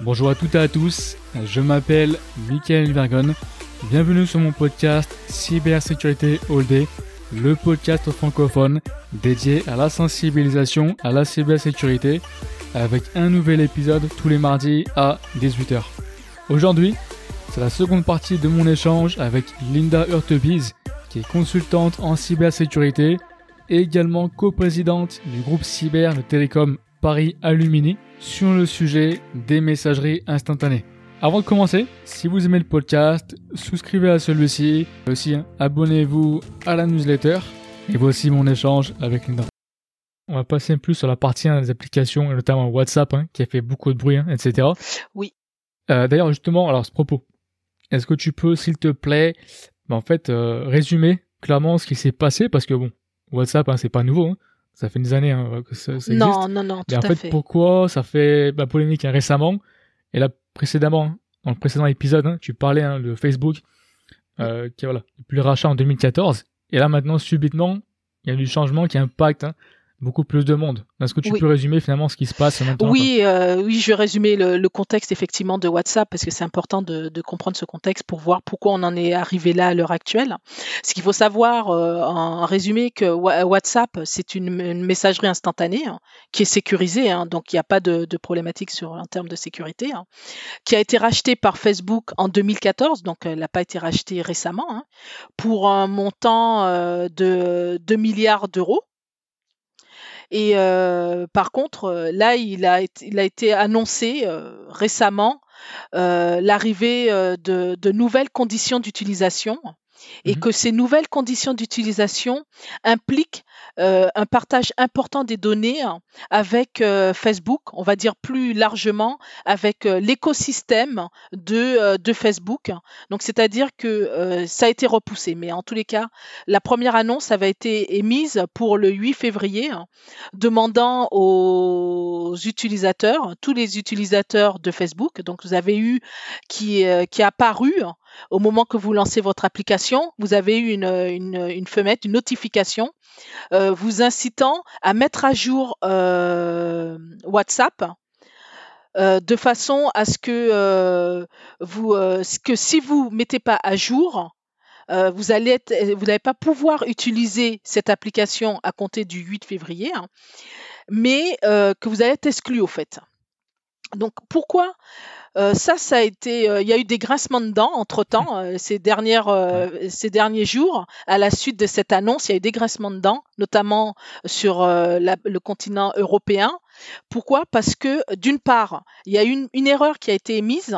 Bonjour à toutes et à tous, je m'appelle Michael Vergon. Bienvenue sur mon podcast Cybersécurité All Day, le podcast francophone dédié à la sensibilisation à la cybersécurité avec un nouvel épisode tous les mardis à 18h. Aujourd'hui, c'est la seconde partie de mon échange avec Linda Hurtebiz, qui est consultante en cybersécurité et également coprésidente du groupe cyber de Télécom Paris Alumini sur le sujet des messageries instantanées. Avant de commencer, si vous aimez le podcast, souscrivez à celui-ci. Aussi, hein, abonnez-vous à la newsletter. Et voici mon échange avec Linda. On va passer plus sur la partie hein, des applications, notamment WhatsApp, hein, qui a fait beaucoup de bruit, etc. Oui. Euh, D'ailleurs, justement, alors ce propos, est-ce que tu peux, s'il te plaît, bah, en fait, euh, résumer clairement ce qui s'est passé? Parce que bon, WhatsApp, c'est pas nouveau. Ça fait des années que ça, ça, existe. Non, non, non, tout Et en à fait, fait. pourquoi ça fait bah, polémique hein, récemment Et là, précédemment, hein, dans le précédent épisode, hein, tu parlais hein, de Facebook, euh, qui voilà, depuis le rachat en 2014. Et là, maintenant, subitement, il y a du changement qui impacte hein, beaucoup plus de monde. Est-ce que tu Oui. peux résumer finalement ce qui se passe maintenant Oui, euh, oui, je vais résumer le, le contexte effectivement de WhatsApp parce que c'est important de, de comprendre ce contexte pour voir pourquoi on en est arrivé là à l'heure actuelle. Ce qu'il faut savoir euh, en résumé que WhatsApp c'est une, une messagerie instantanée hein, qui est sécurisée, hein, donc il n'y a pas de, de problématique sur en termes de sécurité, hein, qui a été rachetée par Facebook en 2014, donc elle n'a pas été rachetée récemment, pour un montant euh, de 2 milliards d'euros. Et euh, par contre, euh, là, il a, été- annoncé euh, récemment l'arrivée de nouvelles conditions d'utilisation et Mhm. que ces nouvelles conditions d'utilisation impliquent euh, un partage important des données hein, avec euh, Facebook, on va dire plus largement avec euh, l'écosystème de, de Facebook. Donc, c'est-à-dire que ça a été repoussé, mais en tous les cas, la première annonce avait été émise pour le 8 février, hein, demandant aux utilisateurs, tous les utilisateurs de Facebook, donc vous avez eu qui, qui est apparu hein, au moment que vous lancez votre application, vous avez eu une, une, une fenêtre, une notification euh, vous incitant à mettre à jour euh, WhatsApp euh, de façon à ce que vous que si vous mettez pas à jour vous allez vous n'allez pas pouvoir utiliser cette application à compter du 8 février, hein, mais que vous allez être exclu au fait. Donc pourquoi euh, ça, ça a été, euh, il y a eu des grincements de dents entre temps ces dernières, euh, ces derniers jours. À la suite de cette annonce, il y a eu des grincements de dents, notamment sur euh, la- le continent européen. Pourquoi? Parce que d'une part, il y a une, une erreur qui a été émise,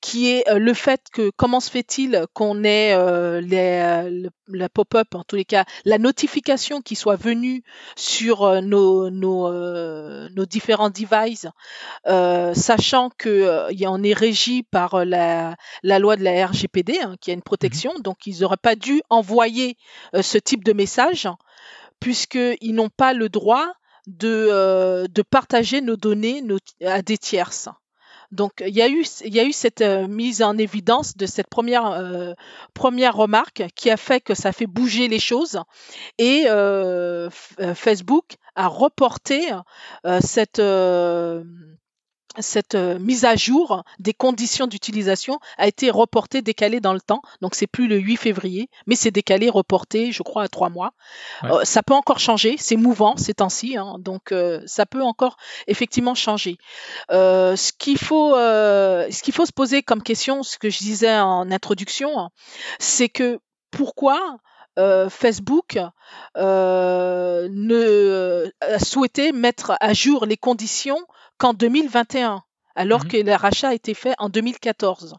qui est euh, le fait que comment se fait-il qu'on ait euh, les, euh, le- la pop-up, en tous les cas, la notification qui soit venue sur euh, nos, nos, nos différents devices, sachant que euh, y a- on est régi par la, la loi de la RGPD, hein, qui a une protection, donc ils n'auraient pas dû envoyer ce type de message, puisqu'ils n'ont pas le droit de, euh, de partager nos données à des tierces. Donc il y a eu, il y a eu cette euh, mise en évidence de cette première, euh, première remarque qui a fait que ça fait bouger les choses et euh, euh, Facebook a reporté cette, cette euh, mise à jour des conditions d'utilisation a été reportée, décalée dans le temps. Donc c'est plus le 8 février, mais c'est décalé, reporté, je crois, à trois mois. Ouais. Euh, ça peut encore changer, c'est mouvant ces temps-ci, hein, donc euh, ça peut encore effectivement changer. Euh, ce qu'il faut, euh, ce qu'il faut se poser comme question, ce que je disais en introduction, hein, c'est que pourquoi euh, Facebook euh, ne a souhaité mettre à jour les conditions qu'en 2021, alors Mhm. que le rachat a été fait en 2014.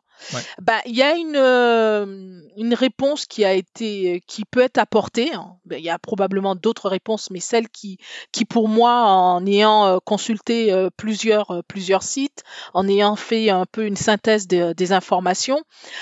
Ben, il y a une, euh, une réponse qui a été, qui peut être apportée. hein. Ben, il y a probablement d'autres réponses, mais celle qui, qui pour moi, en ayant euh, consulté euh, plusieurs, euh, plusieurs sites, en ayant fait un peu une synthèse des- des informations,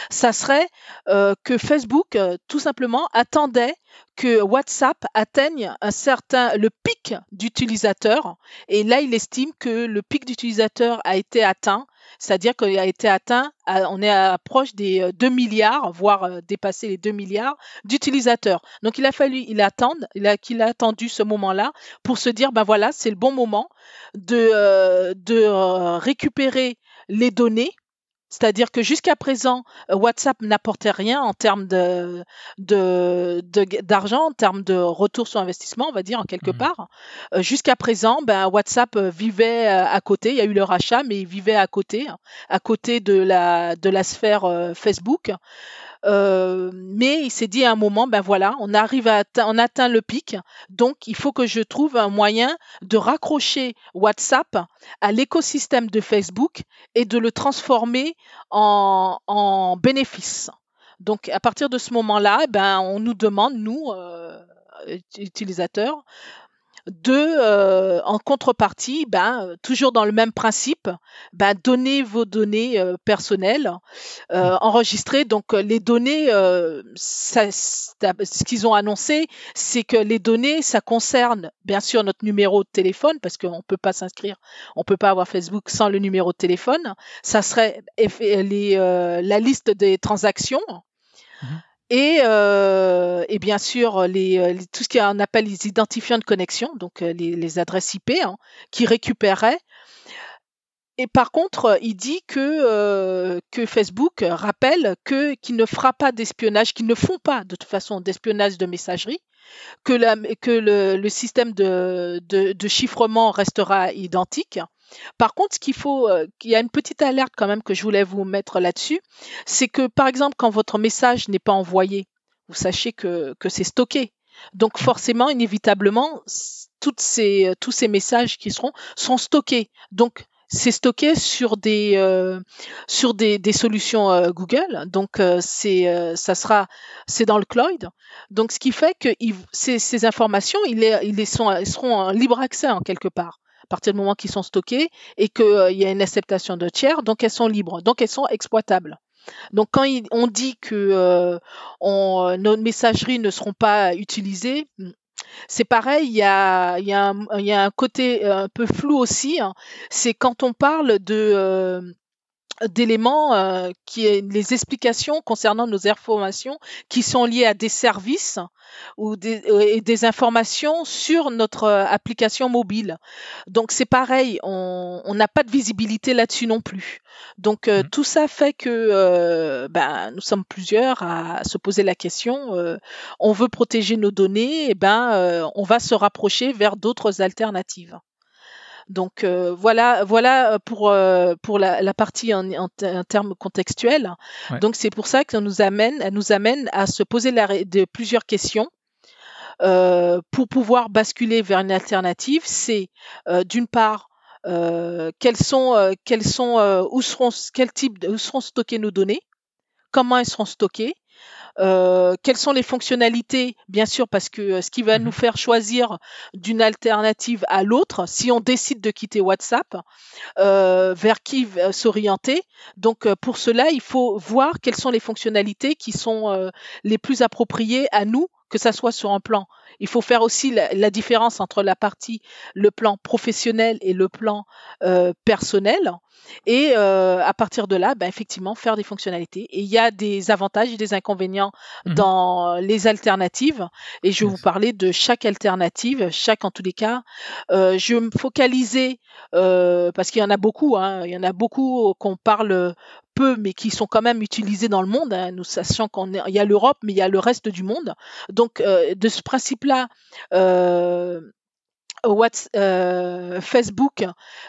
ça serait euh, que Facebook, euh, tout simplement, attendait que WhatsApp atteigne un certain le pic d'utilisateurs et là il estime que le pic d'utilisateurs a été atteint c'est-à-dire qu'il a été atteint, on est à proche des euh, 2 milliards, voire euh, dépassé les 2 milliards d'utilisateurs. Donc il a fallu, il attendre, il a, qu'il a attendu ce moment-là pour se dire, ben voilà, c'est le bon moment de, euh, de euh, récupérer les données c'est-à-dire que jusqu'à présent, euh, WhatsApp n'apportait rien en termes de, d'argent, en termes de retour sur investissement, on va dire en quelque mmh. part. Euh, jusqu'à présent, ben, WhatsApp euh, vivait à côté. Il y a eu le rachat, mais il vivait à côté, à côté de la, de la sphère Facebook. Euh, mais il s'est dit à un moment, ben voilà, on arrive à on atteint le pic, donc il faut que je trouve un moyen de raccrocher WhatsApp à l'écosystème de Facebook et de le transformer en, en bénéfice. Donc à partir de ce moment-là, ben on nous demande nous euh, utilisateurs de, euh, en contrepartie, ben, euh, toujours dans le même principe, ben, donner vos données euh, personnelles euh, mmh. enregistrées. Donc les données, ça, ce qu'ils ont annoncé, c'est que les données, ça concerne bien sûr notre numéro de téléphone, parce qu'on peut pas s'inscrire, on peut pas avoir Facebook sans le numéro de téléphone. Ça serait les, la liste des transactions. Mmh. Euh, et, bien sûr, euh, les, tout ce qu'on appelle les identifiants de connexion, donc euh, les, adresses IP, hein, qui récupéraient. Et par contre, il dit que, Facebook rappelle qu'il ne fera pas d'espionnage, qu'ils ne font pas de toute façon d'espionnage de messagerie, que, que le, système de, chiffrement restera identique par contre, ce qu'il faut, euh, il y a une petite alerte quand même que je voulais vous mettre là-dessus, c'est que par exemple, quand votre message n'est pas envoyé, vous sachez que, que c'est stocké. Donc forcément, inévitablement, toutes ces, euh, tous ces messages qui seront sont stockés. Donc c'est stocké sur des euh, sur des, des solutions Google. Donc c'est ça sera c'est dans le cloud. Donc ce qui fait que ces, ces informations, ils, ils sont, seront en libre accès en quelque part partir du moment qu'ils sont stockés et qu'il euh, y a une acceptation de tiers, donc elles sont libres, donc elles sont exploitables. Donc quand on dit que euh, on, nos messageries ne seront pas utilisées, c'est pareil, il y a, un, côté un peu flou aussi. Hein. C'est quand on parle de, euh, d'éléments euh, qui est les explications concernant nos informations qui sont liées à des services ou des, euh, et des informations sur notre euh, application mobile. Donc c'est pareil, on n'a pas de visibilité là-dessus non plus. Donc mmh. tout ça fait que ben, nous sommes plusieurs à se poser la question. on veut protéger nos données, et ben on va se rapprocher vers d'autres alternatives. Donc euh, voilà, voilà euh, pour euh, pour la, partie en, termes contextuels. Donc c'est pour ça que nous amène, elle nous amène à se poser de plusieurs questions. pour pouvoir basculer vers une alternative, c'est d'une part quels sont, quels sont, où seront, quel type, où seront stockées nos données, comment elles seront stockées, euh, quelles sont les fonctionnalités Bien sûr, parce que euh, ce qui va mmh nous faire choisir d'une alternative à l'autre, si on décide de quitter WhatsApp, euh, vers qui s'orienter. Donc, pour cela, il faut voir quelles sont les fonctionnalités qui sont les plus appropriées à nous, que ça soit sur un plan. Il faut faire aussi la, différence entre la partie, le plan professionnel et le plan personnel. Et euh, à partir de là, ben, effectivement, faire des fonctionnalités. Et il y a des avantages et des inconvénients mmh dans les alternatives. Et je vais vous parler de chaque alternative, chaque en tous les cas. Euh, je vais me focaliser, euh, parce qu'il y en a beaucoup, hein, il y en a beaucoup qu'on parle peu, mais qui sont quand même utilisés dans le monde. Hein. Nous sachant qu'il y a l'Europe, mais il y a le reste du monde. Donc, euh, de ce principe-là, euh, euh, Facebook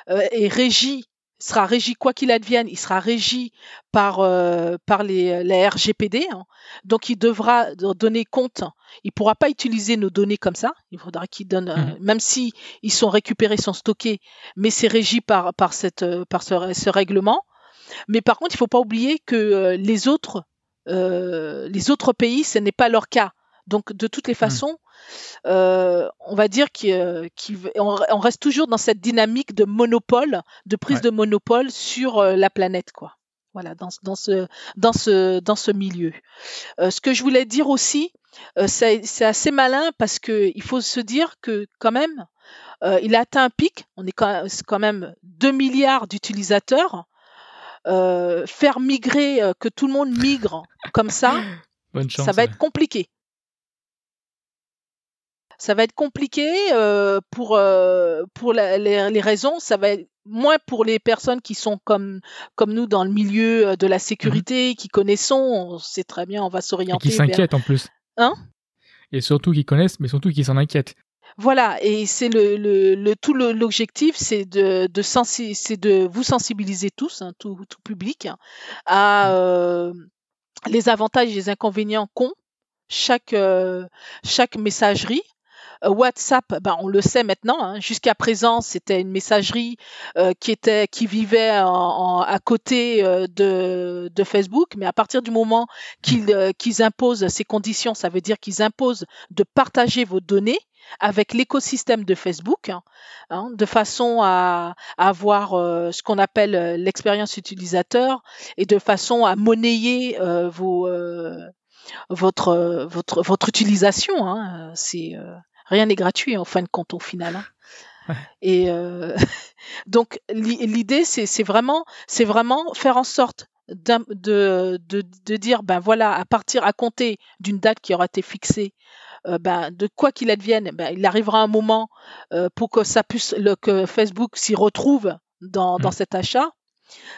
est régi sera régi, quoi qu'il advienne, il sera régi par, euh, par les, la RGPD. Hein. Donc, il devra donner compte. Il ne pourra pas utiliser nos données comme ça. Il faudra qu'il donne, euh, mmh. même si ils sont récupérés, sont stockés, mais c'est régi par, par, cette, par ce, ce, règlement. Mais par contre, il ne faut pas oublier que les autres, les autres pays, ce n'est pas leur cas. Donc, de toutes les mmh. façons, euh, on va dire qu'on reste toujours dans cette dynamique de monopole, de prise de monopole sur euh, la planète, quoi. Voilà, dans, ce, dans, ce, dans ce milieu. Euh, ce que je voulais dire aussi, c'est assez malin parce qu'il faut se dire que quand même, il a atteint un pic. On est quand, même 2 milliards d'utilisateurs. Faire migrer, que tout le monde migre comme ça, ça va être compliqué Ça va être compliqué euh, pour euh, pour la- les, les raisons. Ça va être moins pour les personnes qui sont comme comme nous dans le milieu euh, de la sécurité, qui connaissons. On sait très bien, on va Et s'orienter qui vers. s'inquiètent en plus. Hein? Et surtout qui connaissent, mais surtout qui s'en inquiètent. Voilà, et c'est le, le, le tout l'objectif, c'est de, de sensi- c'est de vous sensibiliser tous, hein, tout, tout public, hein, à euh, les avantages et les inconvénients qu'ont chaque, euh, chaque messagerie. Euh, WhatsApp, ben, on le sait maintenant. hein, Jusqu'à présent, c'était une messagerie euh, qui était, qui vivait en- en- à côté euh, de, de Facebook, mais à partir du moment qu'ils euh, qu'ils imposent ces conditions, ça veut dire qu'ils imposent de partager vos données avec l'écosystème de Facebook, hein, hein, de façon à, à avoir euh, ce qu'on appelle euh, l'expérience utilisateur et de façon à monnayer euh, vos, euh, votre, votre, votre utilisation. Hein. C'est rien n'est gratuit en fin de compte au final. Ouais. Et donc l'i- l'idée c'est vraiment c'est vraiment faire en sorte de, de, de dire ben voilà à partir à compter d'une date qui aura été fixée ben, de quoi qu'il advienne, ben, il arrivera un moment euh, pour que ça puisse, le, que Facebook s'y retrouve dans, dans Mhm. cet achat,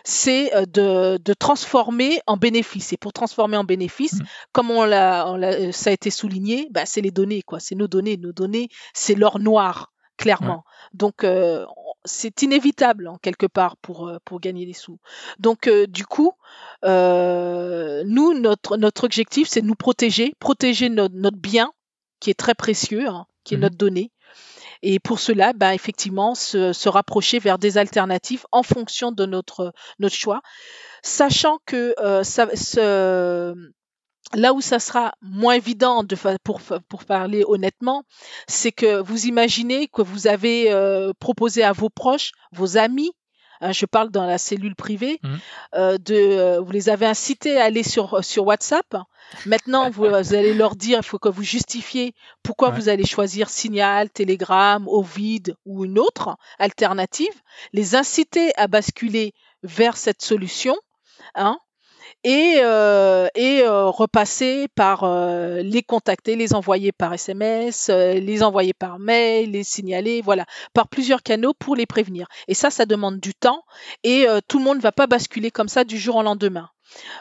c'est euh, de, de transformer en bénéfice. Et pour transformer en bénéfice, Mhm. comme on l'a, on l'a- ça a été souligné, ben, c'est les données, quoi. C'est nos données. Nos données, c'est l'or noir, clairement. Donc, euh, c'est inévitable, en quelque part, pour, pour gagner des sous. Donc, euh, du coup, euh, nous, notre, notre objectif, c'est de nous protéger, protéger notre, notre bien, qui est très précieux, hein, qui est Mhm. notre donnée. Et pour cela, ben, effectivement, se, se rapprocher vers des alternatives en fonction de notre, notre choix, sachant que euh, ça, ce- là où ça sera moins évident de pour, pour parler honnêtement, c'est que vous imaginez que vous avez euh, proposé à vos proches, vos amis, hein, je parle dans la cellule privée, Mhm. euh, de, euh, vous les avez incités à aller sur, sur WhatsApp. Maintenant, vous, vous allez leur dire, il faut que vous justifiez pourquoi Ouais. vous allez choisir Signal, Telegram, Ovid ou une autre alternative, les inciter à basculer vers cette solution. Hein, et, euh, euh, repasser par euh, les contacter, les envoyer par SMS, les envoyer par mail, les signaler, voilà, par plusieurs canaux pour les prévenir. Et ça, ça demande du temps et tout le monde ne va pas basculer comme ça du jour au lendemain.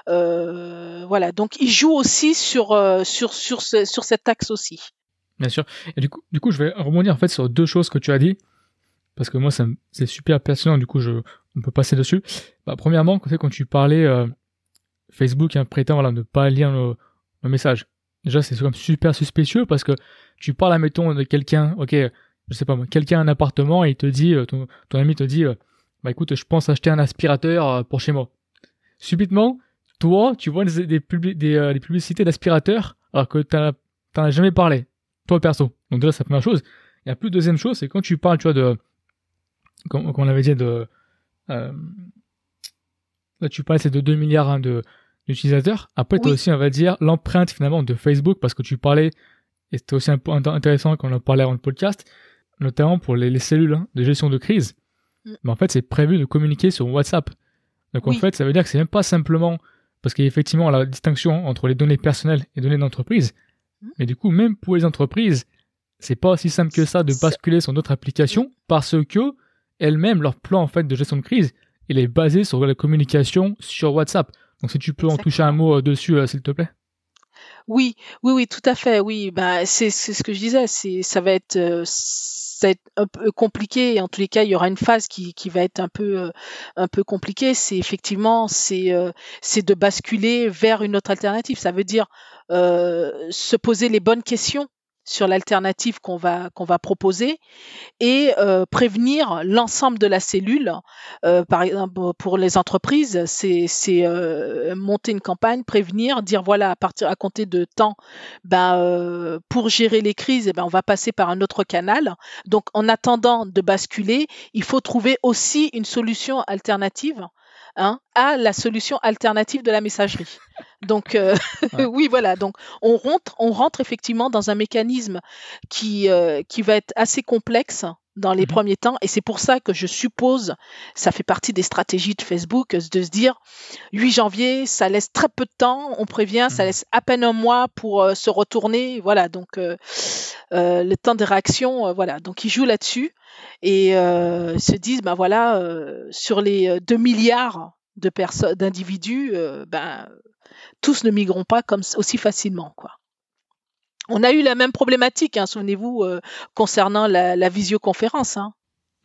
Voilà, donc il joue aussi sur, sur, sur, sur cet axe aussi. Bien sûr. Et du coup, du coup, je vais rebondir en fait sur deux choses que tu as dit. Parce que moi, c'est super pertinent, du coup, je, on peut passer dessus. Bah, premièrement, quand, tu parlais Facebook hein, prétend voilà, ne pas lire nos, messages. Déjà, c'est comme super suspicieux parce que tu parles, admettons, de quelqu'un, ok, je sais pas moi, quelqu'un a un appartement et il te dit, euh, ton, ton ami te dit, euh, bah écoute, je pense acheter un aspirateur euh, pour chez moi. Subitement, toi, tu vois des, des, publi- des, des publicités d'aspirateurs alors que t'as- t'en as jamais parlé, toi perso. Donc déjà, c'est la première chose. Et la plus deuxième chose, c'est quand tu parles, tu vois, de, comme, on avait dit, de, là tu parles, c'est de 2 milliards hein, de, d'utilisateurs. Après, tu as Oui. aussi, on va dire, l'empreinte finalement de Facebook, parce que tu parlais, et c'était aussi un point int- intéressant quand on en parlait avant le podcast, notamment pour les, les cellules hein, de gestion de crise. Mm. Mais en fait, c'est prévu de communiquer sur WhatsApp. Donc en fait, ça veut dire que c'est même pas simplement, parce qu'il y a effectivement la distinction entre les données personnelles et données d'entreprise. Mm. Mais du coup, même pour les entreprises, c'est pas aussi simple que ça de basculer sur d'autres applications parce que elles-mêmes, leur plan en fait de gestion de crise, il est basé sur la communication sur WhatsApp. Donc si tu peux en toucher un mot euh, dessus, euh, s'il te plaît. Oui, oui, oui, tout à fait. Oui, bah, c'est c'est ce que je disais. C'est ça va être euh, ça va être un peu compliqué. En tous les cas, il y aura une phase qui, qui va être un peu euh, un peu compliquée. C'est effectivement c'est euh, c'est de basculer vers une autre alternative. Ça veut dire euh, se poser les bonnes questions sur l'alternative qu'on va proposer et euh, prévenir l'ensemble de la cellule. Euh, par exemple, pour les entreprises, c'est euh, monter une campagne, prévenir, dire voilà à partir compter de temps, ben pour gérer les crises, eh ben on va passer par un autre canal. Donc en attendant de basculer, il faut trouver aussi une solution alternative. Hein, à la solution alternative de la messagerie. Donc euh, Ouais. oui, voilà. Donc on rentre, on rentre effectivement dans un mécanisme qui euh, qui va être assez complexe dans les Mhm. premiers temps, et c'est pour ça que je suppose, ça fait partie des stratégies de Facebook, de se dire 8 janvier, ça laisse très peu de temps, on prévient, ça Mhm. laisse à peine un mois pour euh, se retourner, voilà. Donc euh, le temps de réaction, voilà. Donc ils jouent là-dessus et se disent, ben voilà, sur les 2 milliards de personnes, d'individus, ben tous ne migreront pas comme aussi facilement, quoi. On a eu la même problématique, hein, souvenez-vous, concernant la, visioconférence. Hein.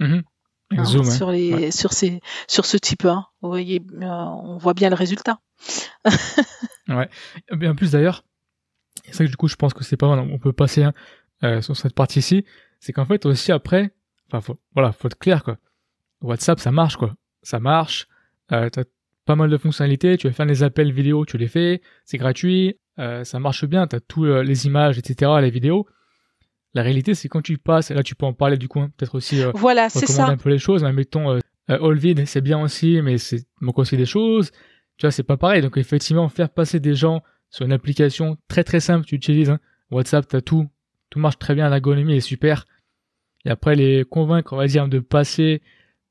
Mmh hein sur, les, sur, ces, sur ce type 1. Vous voyez, on voit bien le résultat. ouais. Et en plus d'ailleurs, c'est ça que du coup je pense que c'est pas mal. On peut passer euh, sur cette partie-ci. C'est qu'en fait aussi après, enfin faut, voilà, faut être clair quoi. WhatsApp ça marche quoi. Ça marche. Euh, t'as pas mal de fonctionnalités. Tu veux faire des appels vidéo, tu les fais. C'est gratuit. Euh, ça marche bien. T'as tous euh, les images, etc. Les vidéos. La réalité, c'est quand tu passes, et là tu peux en parler du coup, hein, peut-être aussi euh, voilà, c'est ça. un peu les choses, mais mettons Allvid, c'est bien aussi, mais c'est manque aussi des choses. Tu vois, c'est pas pareil. Donc effectivement, faire passer des gens sur une application très très simple, tu utilises hein. WhatsApp, t'as tout, tout marche très bien, l'ergonomie est super. Et après les convaincre, on va dire, de passer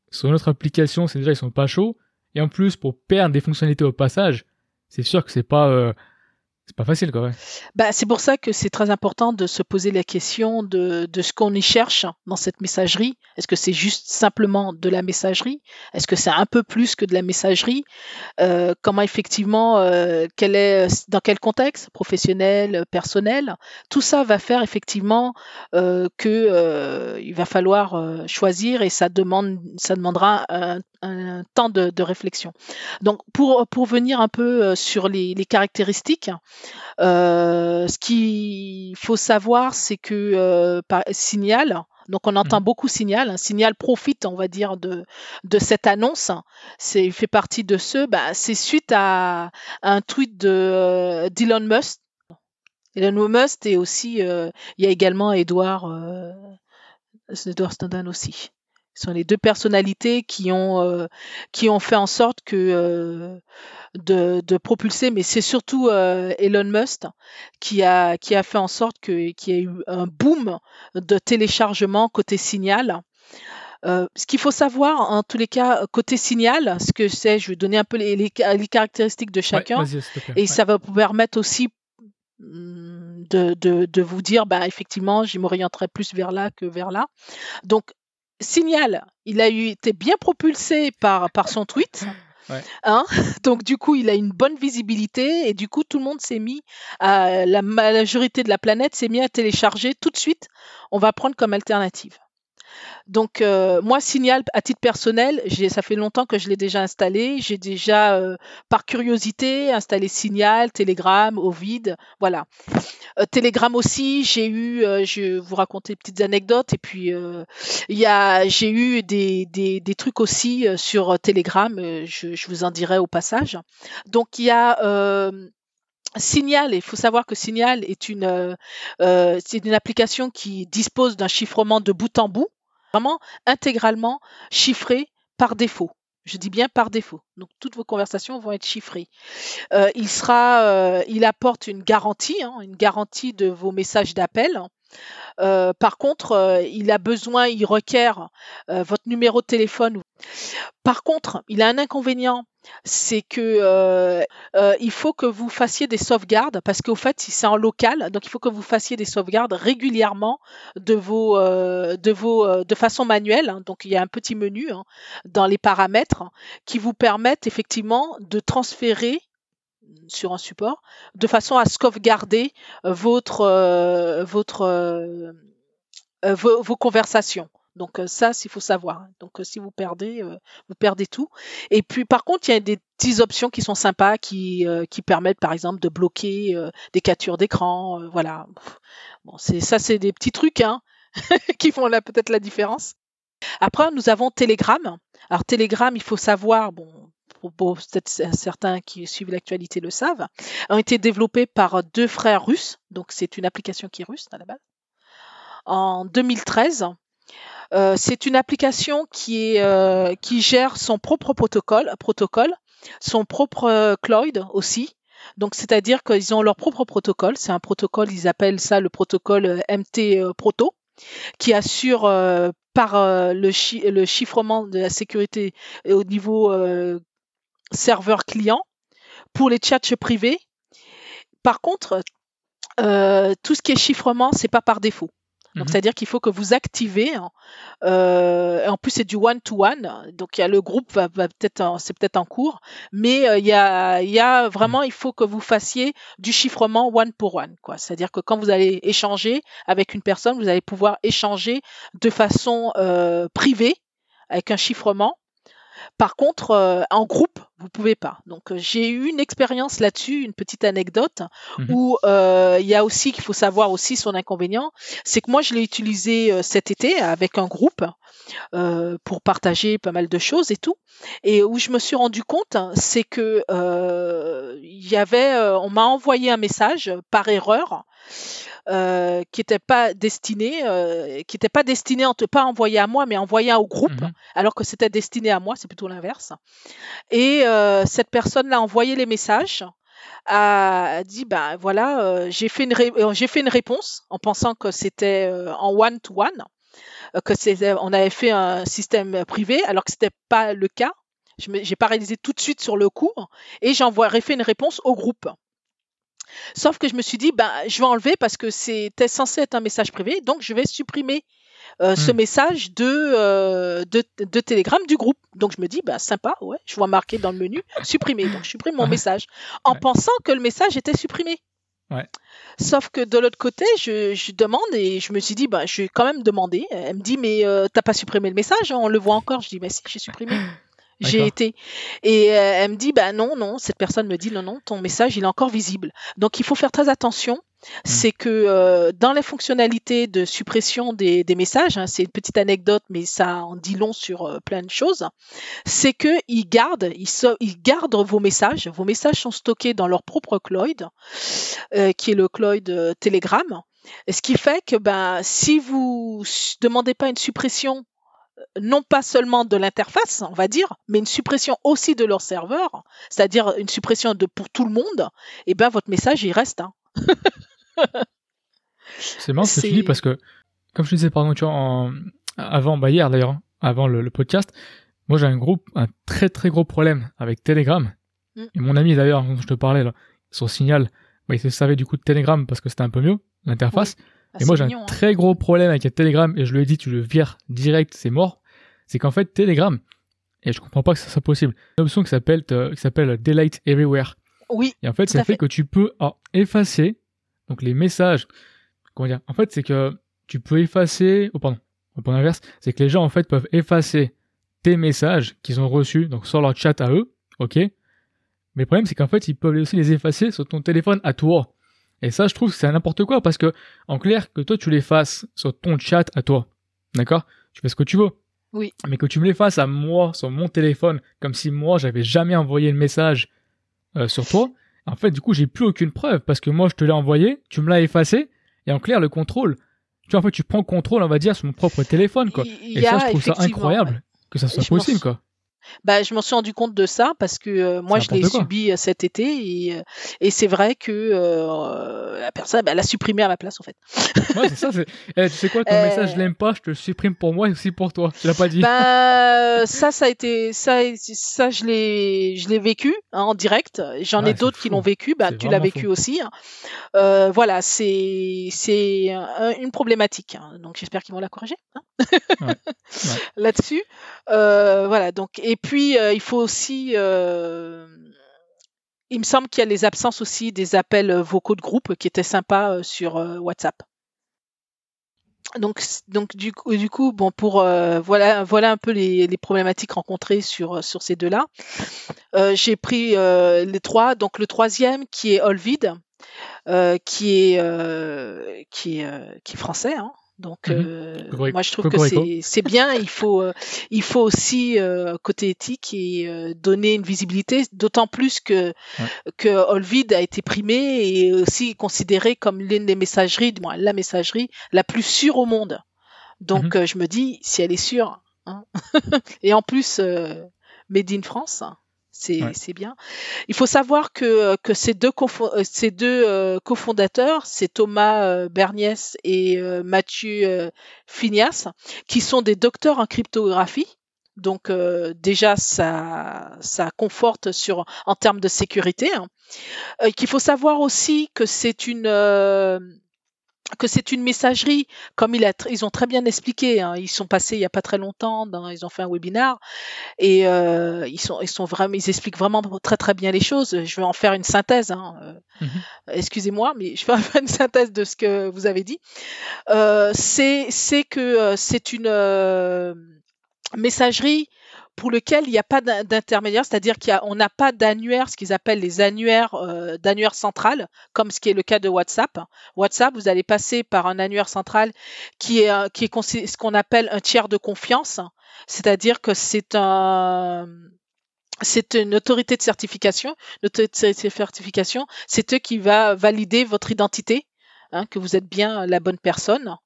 sur une autre application, c'est déjà ils sont pas chauds. Et en plus, pour perdre des fonctionnalités au passage, c'est sûr que c'est pas c'est pas facile quand même. Bah, c'est pour ça que c'est très important de se poser la question de, de ce qu'on y cherche dans cette messagerie. Est-ce que c'est juste simplement de la messagerie? Est-ce que c'est un peu plus que de la messagerie? Euh, Comment effectivement, euh, quel est, dans quel contexte? Professionnel, personnel? Tout ça va faire effectivement euh, que euh, il va falloir euh, choisir et ça, demande, ça demandera un, temps de, de, réflexion. Donc pour, pour venir un peu euh, sur les, les caractéristiques, ce qu'il faut savoir, c'est que euh, par, Signal, donc on entend mmh. beaucoup Signal. Un Signal profite, on va dire, de, de cette annonce. C'est il fait partie de ceux. Bah, c'est suite à, à, un tweet de euh, d'Elon Musk. Elon Musk et aussi euh, il y a également Edward euh, Edward Snowden aussi. Ce sont les deux personnalités qui ont euh, qui ont fait en sorte que euh, de, de, propulser, mais c'est surtout euh, Elon Musk qui a qui a fait en sorte que qu'il y ait eu un boom de téléchargement côté Signal. Euh, ce qu'il faut savoir, en tous les cas, côté Signal, ce que c'est, je vais donner un peu les, les, les caractéristiques de chacun, ouais, et ouais. ça va vous permettre aussi mm, de, de, de, vous dire, bah, effectivement, je m'orienterai plus vers là que vers là. Donc, Signal, il a eu, été bien propulsé par, par son tweet. Ouais. Hein Donc du coup, il a une bonne visibilité et du coup, tout le monde s'est mis à la majorité de la planète s'est mis à télécharger tout de suite. On va prendre comme alternative. Donc euh, moi, Signal, à titre personnel, ça fait longtemps que je l'ai déjà installé. J'ai déjà, euh, par curiosité, installé Signal, Telegram, Ovid, voilà. Euh, Telegram aussi, j'ai eu, je vais vous raconter des petites anecdotes, et puis il j'ai eu des, des, trucs aussi sur Telegram, je, vous en dirai au passage. Donc il y a Signal, il faut savoir que Signal est une, c'est une application qui dispose d'un chiffrement de bout en bout, vraiment intégralement chiffré par défaut. Je dis bien par défaut. Donc toutes vos conversations vont être chiffrées. Euh, il sera, euh, il apporte une garantie, hein, une garantie de vos messages d'appel. Euh, par contre, il a besoin, il requiert votre numéro de téléphone. Par contre, il a un inconvénient, c'est que euh, euh, il faut que vous fassiez des sauvegardes parce qu'au fait c'est en local, donc il faut que vous fassiez des sauvegardes régulièrement de vos euh, de vos de façon manuelle. Hein. donc il y a un petit menu hein, dans les paramètres qui vous permettent effectivement de transférer sur un support de façon à sauvegarder votre votre vos, vos conversations. Donc ça, il faut savoir. Donc si vous perdez, euh, vous perdez tout. Et puis par contre, il y a des petites options qui sont sympas, qui, euh, qui permettent par exemple de bloquer euh, des captures d'écran. voilà. Bon, c'est ça, c'est des petits trucs hein, qui font là peut-être la différence. Après, nous avons Telegram. Alors Telegram, il faut savoir, bon, peut-être certains qui suivent l'actualité le savent, ont été développés par deux frères russes. Donc c'est une application qui est russe à la base. En 2013, euh, c'est une application qui, est, euh, qui gère son propre protocole, son propre euh, cloud aussi. Donc, c'est-à-dire qu'ils ont leur propre protocole. C'est un protocole, ils appellent ça le protocole MT Proto, qui assure par le, le, chiffrement de la sécurité au niveau serveur client pour les chats privés. Par contre, tout ce qui est chiffrement, c'est pas par défaut. Donc, mhm. c'est-à-dire qu'il faut que vous activez. Hein, euh, en plus, c'est du one-to-one. donc, il y a le groupe va, peut-être, c'est peut-être en cours, mais euh, il, y a, il y a vraiment, il faut que vous fassiez du chiffrement one pour one. Quoi. C'est-à-dire que quand vous allez échanger avec une personne, vous allez pouvoir échanger de façon euh, privée avec un chiffrement par contre, euh, en groupe, vous pouvez pas. Donc, euh, j'ai eu une expérience là-dessus, une petite anecdote, mmh où euh, il y a aussi qu'il faut savoir aussi son inconvénient, c'est que moi, je l'ai utilisé cet été avec un groupe pour partager pas mal de choses et tout. Et où je me suis rendu compte, c'est que il y avait, on m'a envoyé un message par erreur euh, qui n'était pas destiné, euh, qui n'était pas destiné, pas envoyé à moi, mais envoyé au groupe, mhm. alors que c'était destiné à moi, c'est plutôt l'inverse. Et euh, cette personne l'a envoyé les messages a dit ben voilà j'ai fait une j'ai fait une réponse en pensant que c'était en one to one que on avait fait un système privé alors que c'était pas le cas je n'ai pas réalisé tout de suite sur le coup et j'envoie fait une réponse au groupe Sauf que je me suis dit, ben, je vais enlever parce que c'était censé être un message privé, donc je vais supprimer euh, ce hmm. message de, euh, de, de, Telegram du groupe. Donc je me dis, bah, sympa, ouais, je vois marqué dans le menu, supprimer. Donc je supprime mon message en pensant que le message était supprimé. Ouais. Sauf que de l'autre côté, je, je, demande et je me suis dit, bah, je vais quand même demander. Elle me dit, mais euh, t'as pas supprimé le message, hein, on le voit encore. Je dis, mais si, j'ai supprimé. J'ai été. Et euh, elle me dit, bah non, non, cette personne me dit, non, non, ton message, il est encore visible. Donc il faut faire très attention. Mmh. C'est que euh, dans les fonctionnalités de suppression des, des messages, hein, c'est une petite anecdote, mais ça en dit long sur euh, plein de choses, c'est qu'ils gardent, ils, ils, gardent vos messages. Vos messages sont stockés dans leur propre cloud, qui est le cloud Telegram. Ce qui fait que ben, si vous demandez pas une suppression non pas seulement de l'interface, on va dire, mais une suppression aussi de leur serveur, c'est-à-dire une suppression de pour tout le monde, et eh ben votre message il reste. Hein. c'est marrant ce que tu dis parce que, comme je disais pardon, tu vois, avant, bah hier d'ailleurs, hein, avant le, podcast, moi j'ai un groupe, un très très gros problème avec Telegram. Mm. Et mon ami d'ailleurs, quand je te parlais là, son signal, bah, il se savait du coup de Telegram parce que c'était un peu mieux l'interface. Ah, et moi, j'ai un hein. très gros problème avec Telegram, et je lui ai dit, tu le vires direct, c'est mort. C'est qu'en fait, Telegram, et je comprends pas que ça soit possible, une option qui s'appelle, qui s'appelle Delete Everywhere. Oui. Et en fait, ça fait, que tu peux effacer, donc les messages, comment dire, en fait, c'est que tu peux effacer, oh pardon, au point inverse, c'est que les gens, en fait, peuvent effacer tes messages qu'ils ont reçus, donc sur leur chat à eux, ok? Mais le problème, c'est qu'en fait, ils peuvent aussi les effacer sur ton téléphone à toi. Et ça, je trouve que c'est n'importe quoi parce que, en clair, que toi tu les fasses sur ton chat à toi, d'accord? Tu fais ce que tu veux. Oui. Mais que tu me les fasses à moi sur mon téléphone, comme si moi j'avais jamais envoyé le message euh, sur toi. En fait, du coup, j'ai plus aucune preuve parce que moi je te l'ai envoyé, tu me l'as effacé, et en clair, le contrôle. Tu vois, en fait, tu prends contrôle, on va dire, sur mon propre téléphone, quoi. et ça, je trouve ça incroyable que ça soit possible, quoi. Bah, je m'en suis rendu compte de ça parce que euh, moi je l'ai subi euh, cet été et, euh, et c'est vrai que la personne bah, elle a supprimé à ma place en fait. ouais, c'est ça. Eh, tu sais quoi, ton message je l'aime pas, je te le supprime pour moi et aussi pour toi. Tu l'as pas dit. Bah, ça, ça a été ça, ça je l'ai je l'ai vécu hein, en direct. J'en ai d'autres qui l'ont vécu. Bah, tu l'as vécu aussi. Hein. voilà, c'est c'est une problématique. Hein. Donc j'espère qu'ils vont la corriger ouais. là-dessus. voilà donc et puis, euh, il faut aussi. Euh, il me semble qu'il y a les absences aussi des appels vocaux de groupe qui étaient sympas euh, sur WhatsApp. Donc, donc du coup, du coup, bon, pour voilà, voilà un peu les, problématiques rencontrées sur sur ces deux-là. J'ai pris les trois. Donc le troisième qui est Olvid, qui est qui est qui est français. Hein, donc, mmh euh, moi, je trouve que c'est bien. Il faut, euh, il faut aussi euh, côté éthique et donner une visibilité, d'autant plus que que Olvid a été primé et aussi considéré comme l'une des messageries, du moins la messagerie la plus sûre au monde. Donc, mmh je me dis, si elle est sûre, hein. Et en plus made in France, c'est bien. Il faut savoir que, que ces deux, euh, ces deux euh, cofondateurs, c'est Thomas euh, Berniès et Mathieu Finias, qui sont des docteurs en cryptographie. Donc déjà, ça, ça conforte sur en termes de sécurité. Hein. Qu'il faut savoir aussi que c'est une que c'est une messagerie, comme il a ils ont très bien expliqué. Hein. ils sont passés il y a pas très longtemps, dans, ils ont fait un webinar et euh, ils sont ils sont vraiment ils expliquent vraiment très très bien les choses. Je vais en faire une synthèse. Hein. Euh, mmh excusez-moi, mais je vais en faire une synthèse de ce que vous avez dit. Euh, c'est c'est que c'est une messagerie pour lequel il n'y a pas d'intermédiaire, c'est-à-dire qu'on n'a pas d'annuaire, ce qu'ils appellent les annuaires euh, d'annuaire central, comme ce qui est le cas de WhatsApp. WhatsApp, vous allez passer par un annuaire central qui est, est ce qu'on appelle un tiers de confiance, c'est-à-dire que c'est un c'est une autorité de certification. L'autorité de certification, c'est eux qui va valider votre identité Hein, que vous êtes bien la bonne personne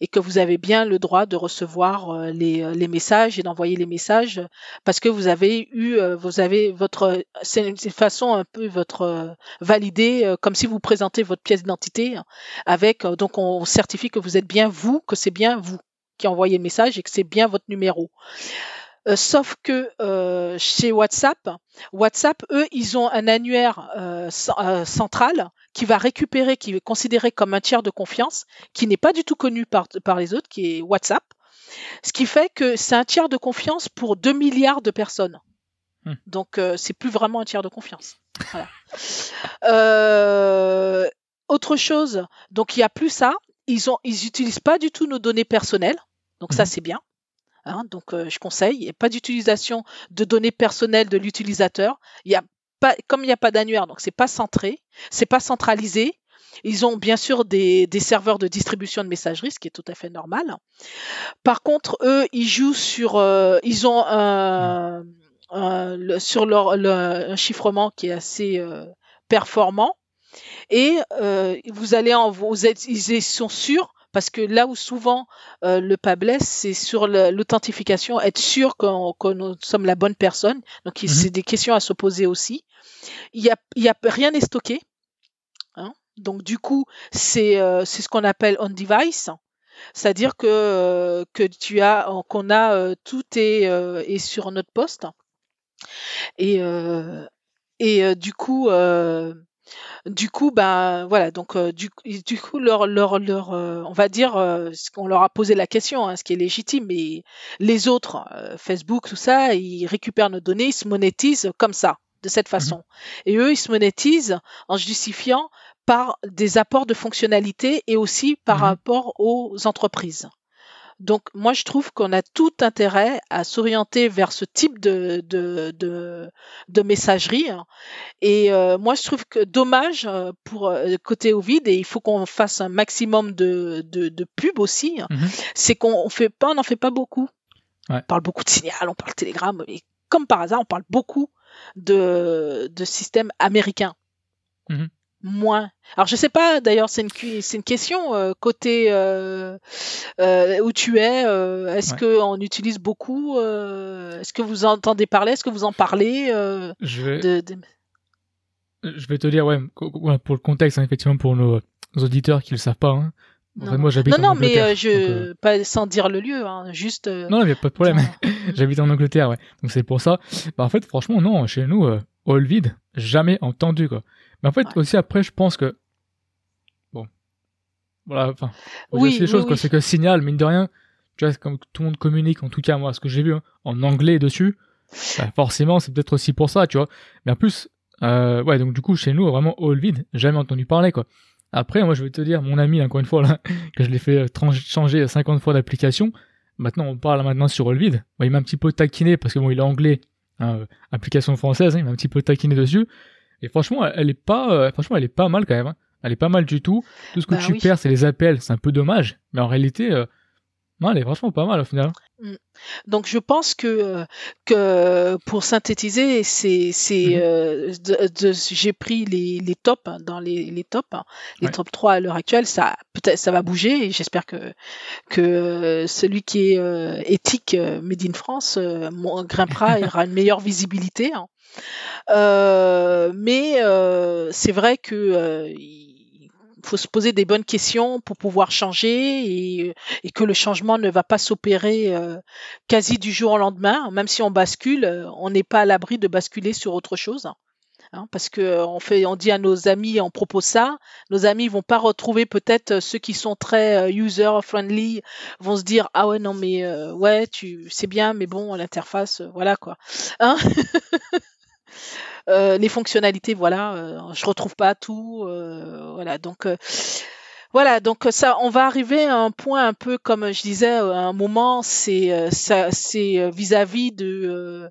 et que vous avez bien le droit de recevoir euh, les, euh, les, messages et d'envoyer les messages parce que vous avez eu, euh, vous avez votre, c'est une façon un peu votre validée comme si vous présentez votre pièce d'identité avec, donc on certifie que vous êtes bien vous, que c'est bien vous qui envoyez le message et que c'est bien votre numéro. Euh, sauf que euh, chez WhatsApp, WhatsApp, eux, ils ont un annuaire euh, central qui va récupérer, qui est considéré comme un tiers de confiance, qui n'est pas du tout connu par, par les autres, qui est WhatsApp. Ce qui fait que c'est un tiers de confiance pour 2 milliards de personnes. Hmm. Donc, c'est plus vraiment un tiers de confiance. autre chose, donc il n'y a plus ça. Ils ont, ils pas du tout nos données personnelles. Donc ça, hmm. c'est bien. Hein, donc, euh, je conseille. Il n'y a pas d'utilisation de données personnelles de l'utilisateur. Il y a pas, comme il n'y a pas d'annuaire, donc c'est pas centré, c'est pas centralisé. Ils ont bien sûr des, serveurs de distribution de messagerie, ce qui est tout à fait normal. Par contre, eux, ils jouent sur, euh, ils ont sur leur un chiffrement qui est assez euh, performant. Et vous allez ils sont sûrs parce que là où souvent euh, le pas blesse, c'est sur l'authentification, être sûr que nous sommes la bonne personne. Donc, mhm. c'est des questions à se poser aussi. Il y a, il y a rien n'est stocké. Hein. Donc, du coup, c'est euh, ce qu'on appelle on device. C'est-à-dire que, euh, que tu as, qu'on a, euh, tout est, est, sur notre poste. Et, et du coup, du coup, ben voilà, donc euh, du, du, coup, leur, leur, leur euh, on va dire, euh, qu'on leur a posé la question, hein, ce qui est légitime, mais les autres, Facebook, tout ça, ils récupèrent nos données, ils se monétisent comme ça, de cette mmh façon. Et eux, ils se monétisent en justifiant par des apports de fonctionnalités et aussi par mmh rapport aux entreprises. Donc moi je trouve qu'on a tout intérêt à s'orienter vers ce type de, de, de, messagerie. Hein. Et euh, moi je trouve que dommage euh, pour euh, côté Ovid, et il faut qu'on fasse un maximum de, de, pub aussi, hein. mmh c'est qu'on fait pas, on n'en fait pas beaucoup. On parle beaucoup de signal, on parle télégramme, et comme par hasard, on parle beaucoup de, de systèmes américains. Mmh moins. Alors je sais pas, d'ailleurs c'est une, c'est une question euh, côté euh, euh, où tu es. est-ce que on utilise beaucoup Est-ce que vous entendez parler Est-ce que vous en parlez je, vais... je vais te dire, ouais, pour le contexte, hein, effectivement, pour nos, auditeurs qui le savent pas. Hein. non, moi, j'habite non, non, mais je pas sans dire le lieu, hein, juste. non, il n'y a pas de problème. j'habite en Angleterre, ouais. Donc c'est pour ça. Bah, en fait, franchement, non, chez nous, all vide, jamais entendu quoi. Mais en fait, aussi après, je pense que. Bon. Voilà, enfin. Oui, les choses, quoi. C'est que Signal, mine de rien, tu vois, comme tout le monde communique, en tout cas, moi, ce que j'ai vu, hein, en anglais dessus, bah, forcément, c'est peut-être aussi pour ça, tu vois. Mais en plus, euh, ouais, donc du coup, chez nous, vraiment, all vide, jamais entendu parler, quoi. Après, moi, je vais te dire, mon ami, encore une fois, là, que je l'ai fait euh, changer 50 fois d'application. Maintenant, on parle maintenant sur Allvid. Bon, il m'a un petit peu taquiné parce que bon, il est anglais, hein, euh, application française, hein, il m'a un petit peu taquiné dessus. Et franchement, elle est pas, euh, franchement, elle est pas mal quand même. Hein. Elle est pas mal du tout. Tout ce que bah tu perds, c'est les appels. C'est un peu dommage. Mais en réalité, euh, non, elle est franchement pas mal au final. Mm. Donc je pense que euh, que pour synthétiser, c'est c'est mm-hmm. j'ai pris les, les tops hein, dans les, les tops, hein. les top 3 à l'heure actuelle, ça peut-être ça va bouger et j'espère que que celui qui est éthique made in France grimpera et aura une meilleure visibilité. Euh, mais euh, c'est vrai que euh, faut se poser des bonnes questions pour pouvoir changer et, et que le changement ne va pas s'opérer quasi du jour au lendemain. Même si on bascule, on n'est pas à l'abri de basculer sur autre chose. Hein, parce que on dit à nos amis, on propose ça, nos amis vont pas retrouver peut-être ceux qui sont très user friendly, vont se dire ah ouais non mais ouais tu c'est bien mais bon l'interface voilà quoi. Hein les fonctionnalités voilà, je retrouve pas tout voilà donc voilà, donc ça, on va arriver à un point un peu comme je disais, à un moment, c'est ça, c'est vis-à-vis de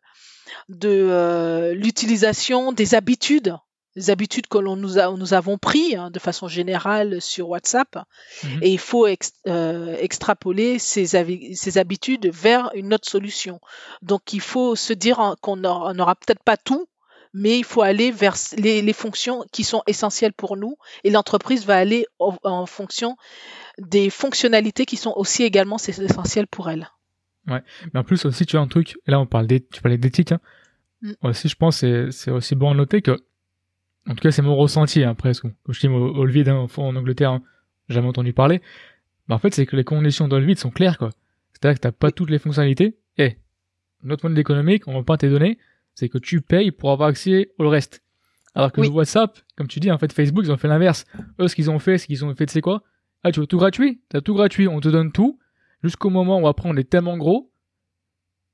de l'utilisation des habitudes, les habitudes que l'on nous, a, nous avons pris hein, de façon générale sur WhatsApp, mmh et il faut extrapoler ces, ces, habitudes vers une autre solution. Donc il faut se dire qu'on n'aura peut-être pas tout, mais il faut aller vers les, fonctions qui sont essentielles pour nous et l'entreprise va aller en, fonction des fonctionnalités qui sont aussi également essentielles pour elle. Ouais, mais en plus aussi tu as un truc, là on parle tu parlais d'éthique, hein. Mm. aussi je pense c'est c'est aussi bon à noter que, en tout cas c'est mon ressenti hein, presque, comme je dis vide hein, en Angleterre, hein, jamais entendu parler, mais en fait c'est que les conditions dans le vide sont claires quoi, c'est-à-dire que t'as pas toutes les fonctionnalités, et notre modèle économique, on va pas tes données, c'est que tu payes pour avoir accès au reste. Alors que WhatsApp, comme tu dis, en fait, Facebook, ils ont fait l'inverse. Eux, ce qu'ils ont fait, c'est qu'ils ont fait, tu sais quoi? Ah, tu veux tout gratuit? T'as tout gratuit, on te donne tout, jusqu'au moment où après on est tellement gros,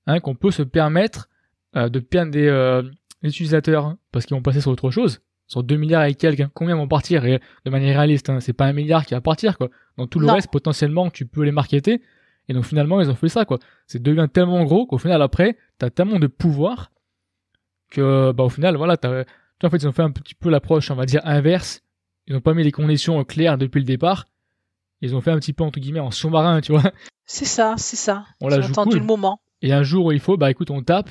hein, qu'on peut se permettre euh, de perdre des, euh, utilisateurs, hein, parce qu'ils vont passer sur autre chose, sur 2 milliards et quelques, hein. combien vont partir? Et de manière réaliste, hein, c'est pas un milliard qui va partir, quoi. Donc tout le reste, potentiellement, tu peux les marketer, et donc finalement, ils ont fait ça, quoi. C'est devient tellement gros qu'au final, après, t'as tellement de pouvoir que bah au final voilà tu en fait ils ont fait un petit peu l'approche on va dire inverse. Ils ont pas mis les conditions claires depuis le départ. Ils ont fait un petit peu entre guillemets en sous-marin tu vois. C'est ça c'est ça. On l'a entendu le moment. Et un jour où il faut bah écoute on tape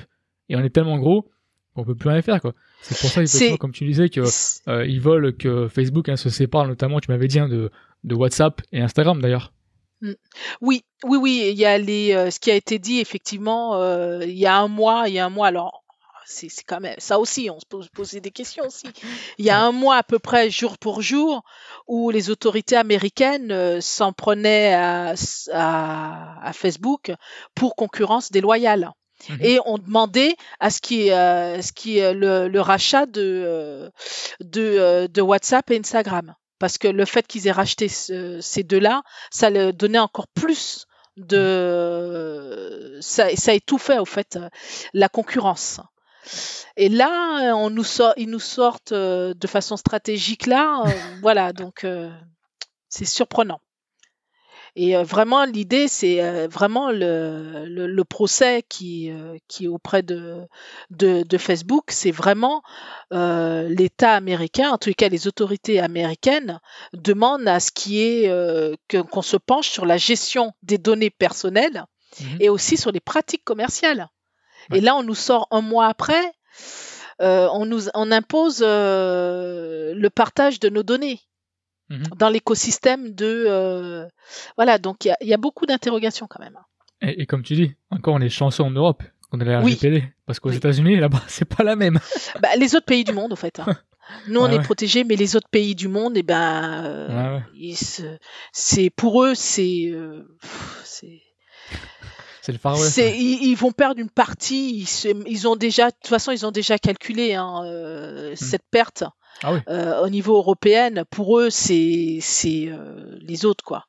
et on est tellement gros qu'on peut plus rien faire quoi. C'est pour ça effectivement comme tu disais que euh, ils veulent que Facebook hein, se sépare notamment tu m'avais dit hein, de de WhatsApp et Instagram d'ailleurs. Mm. oui, oui, oui, il y a les, euh, ce qui a été dit effectivement euh, il y a un mois, il y a un mois. Alors c'est quand même ça aussi, on se pose poser des questions aussi. Il y a un mois à peu près, jour pour jour, où les autorités américaines euh, s'en prenaient à, à, Facebook pour concurrence déloyale. Mmh Et on demandait à ce qui est, ce qui le, le, rachat de, euh, de, euh, de WhatsApp et Instagram. Parce que le fait qu'ils aient racheté ces deux-là, ça leur donnait encore plus de ça, ça étouffait au fait la concurrence. Et là, on nous sort, ils nous sortent euh, de façon stratégique là. Euh, voilà, donc euh, c'est surprenant. Et vraiment, l'idée, c'est vraiment le, le, procès qui, qui est auprès de, de, Facebook, c'est vraiment l'État américain, en tout cas les autorités américaines, demandent à ce qui est qu'on se penche sur la gestion des données personnelles mmh et aussi sur les pratiques commerciales. Et là, on nous sort un mois après, euh, on nous on impose euh, le partage de nos données mmh dans l'écosystème de euh, voilà. Donc il y, a, beaucoup d'interrogations quand même. Et, comme tu dis, encore on est chanceux en Europe qu'on a la RGPD, parce qu'aux États-Unis là-bas c'est pas la même. Bah, les autres pays du monde, en fait. Hein. Nous, on est protégés, mais les autres pays du monde, eh ben, c'est pour eux, c'est, c'est, c'est le Far West. Ils, vont perdre une partie. Ils, ont déjà, de toute façon, ils ont déjà calculé hein, euh, hmm. cette perte ah euh, au niveau européen. Pour eux, c'est c'est euh, les autres quoi.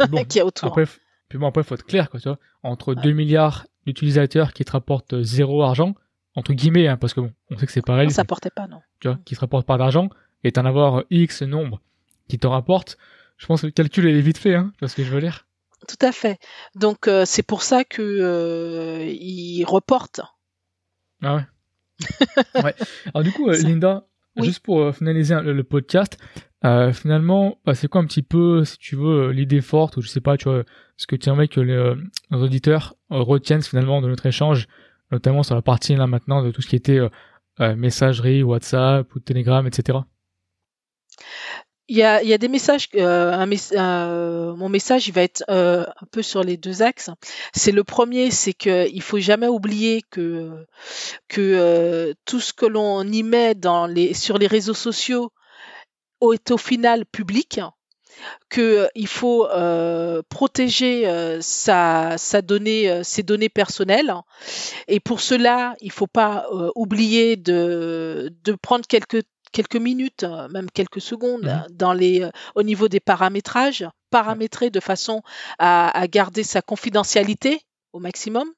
Ah, qui autour. Après, puis bon, après, faut être clair quoi. Tu vois, entre 2 milliards d'utilisateurs qui te rapportent zéro argent, entre guillemets, hein, parce que bon, on sait que c'est pareil. ça portait pas non. Tu vois, qui te rapportent pas d'argent, et t'en avoir X nombre qui te rapporte. Je pense que le calcul est vite fait, hein, tu vois ce que je veux dire. Tout à fait. Donc euh, c'est pour ça que euh, ils reportent. Ah ouais. ouais. Alors du coup, euh, Linda, juste pour finaliser le, podcast, finalement, bah, c'est quoi un petit peu, si tu veux, l'idée forte ou je sais pas, tu vois, ce que tu aimerais que les, nos auditeurs retiennent finalement de notre échange, notamment sur la partie là maintenant de tout ce qui était messagerie, WhatsApp ou Telegram, etc. Il y a, il y a des messages, euh, un, euh, mon message il va être euh, un peu sur les deux axes. C'est le premier, c'est que il faut jamais oublier que que tout ce que l'on y met dans les sur les réseaux sociaux est au final public qu'il faut protéger sa, sa donnée, ses données personnelles. Et pour cela, il ne faut pas oublier de, de prendre quelques quelques minutes, même quelques secondes, mmh dans les, au niveau des paramétrages, paramétrer de façon à, à garder sa confidentialité au maximum,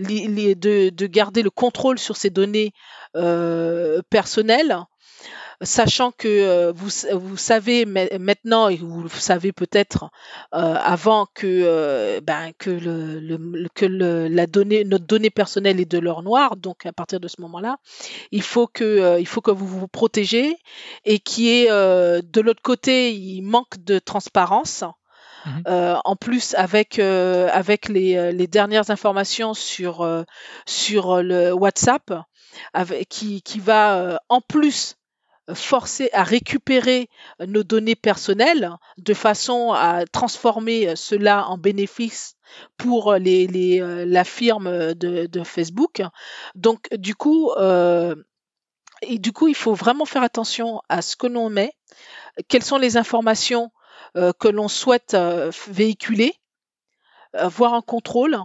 de, de, garder le contrôle sur ses données euh, personnelles sachant que euh, vous, vous savez maintenant et vous savez peut-être euh, avant que euh, ben que le, que le, la donnée notre donnée personnelle est de l'or noir donc à partir de ce moment-là il faut que il faut que vous vous protégez et qui est de l'autre côté il manque de transparence. Mmh en plus, avec avec les, les, dernières informations sur sur le WhatsApp, avec, qui qui va en plus forcer à récupérer nos données personnelles de façon à transformer cela en bénéfice pour euh, la firme de, Facebook. Donc du coup, euh, du coup, il faut vraiment faire attention à ce que l'on met, quelles sont les informations euh, que l'on souhaite véhiculer, avoir un contrôle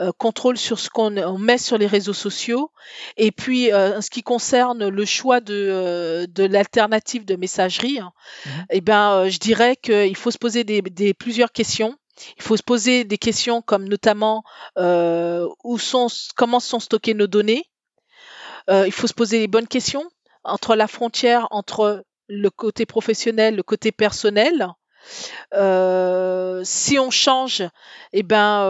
euh, contrôle sur ce qu'on met sur les réseaux sociaux. Et puis, euh, en ce qui concerne le choix de, euh, de l'alternative de messagerie, hein, mmh eh ben, je dirais qu'il faut se poser des, des, plusieurs questions. Il faut se poser des questions comme notamment où sont, comment sont stockées nos données. il faut se poser les bonnes questions entre la frontière entre le côté professionnel, le côté personnel. Euh, si on change, eh ben,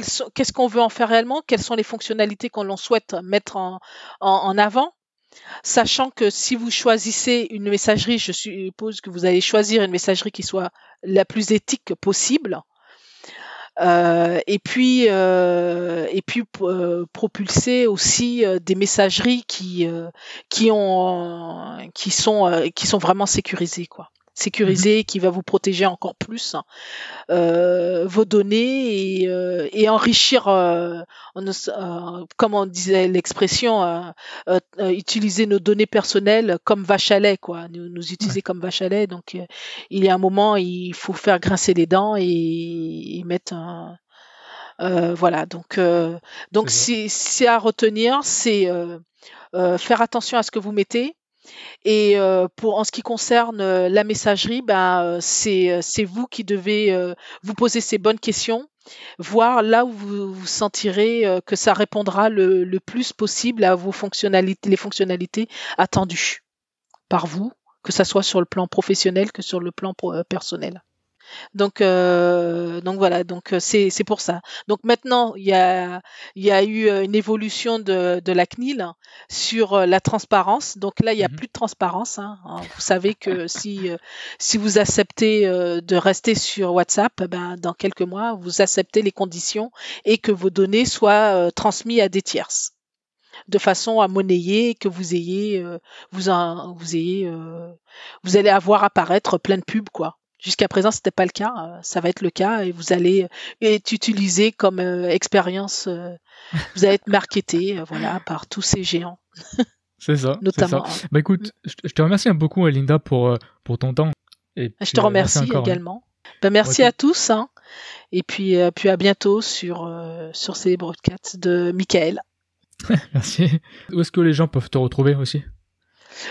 qu'est-ce qu'on veut en faire réellement, quelles sont les fonctionnalités qu'on souhaite mettre en, avant? Sachant que si vous choisissez une messagerie, je suppose que vous allez choisir une messagerie qui soit la plus éthique possible. Euh, et puis, euh, et euh, propulser aussi des messageries qui, qui, ont, qui, sont, vraiment sécurisées. Sécurisé mmh qui va vous protéger encore plus hein, euh, vos données et, euh, et enrichir, euh, euh, comme on disait l'expression, euh, utiliser nos données personnelles comme vache à lait, quoi, nous, nous utiliser comme vache à lait. Donc il y a un moment, il faut faire grincer les dents et, et mettre un, voilà, donc donc c'est à retenir, c'est faire attention à ce que vous mettez, et euh, pour en ce qui concerne euh, la messagerie, ben, euh, c'est, vous qui devez vous poser ces bonnes questions, voir là où vous, vous sentirez que ça répondra le, le, plus possible à vos fonctionnalités, les fonctionnalités attendues par vous, que ça soit sur le plan professionnel que sur le plan personnel. Donc, euh, donc voilà, donc euh, c'est c'est pour ça. Donc maintenant, il y a il y a eu euh, une évolution de, de la CNIL sur la transparence. Donc là, il y a mmh plus de transparence. Hein. Vous savez que si si vous acceptez de rester sur WhatsApp, ben dans quelques mois, vous acceptez les conditions et que vos données soient transmises à des tierces de façon à monnayer que vous ayez vous vous ayez vous allez avoir apparaître plein de pubs quoi Jusqu'à présent, c'était pas le cas. Euh, ça va être le cas et vous allez être utilisé comme euh, expérience. Euh, vous allez être marketé, voilà, par tous ces géants. C'est ça. Notamment. Ça. Bah écoute, je te remercie beaucoup, Linda, pour, pour ton temps. Et je te remercie merci hein. également. Bah, merci à tous. Hein. Et puis, puis à bientôt sur, sur ces broadcasts de Michael. merci. Où est-ce que les gens peuvent te retrouver aussi?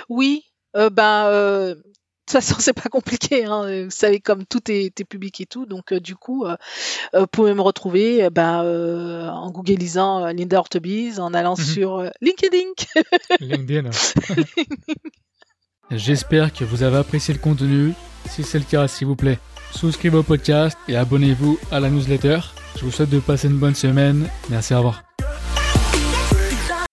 Oui, ben, toute façon, c'est pas compliqué. Hein. Vous savez, comme tout est, public et tout. Donc, euh, du coup, euh, euh, vous pouvez me retrouver ben, en googlisant Linda Ortebise, en allant mhm. sur LinkedIn. LinkedIn. J'espère que vous avez apprécié le contenu. Si c'est le cas, s'il vous plaît, souscrivez au podcast et abonnez-vous à la newsletter. Je vous souhaite de passer une bonne semaine. Merci, au revoir.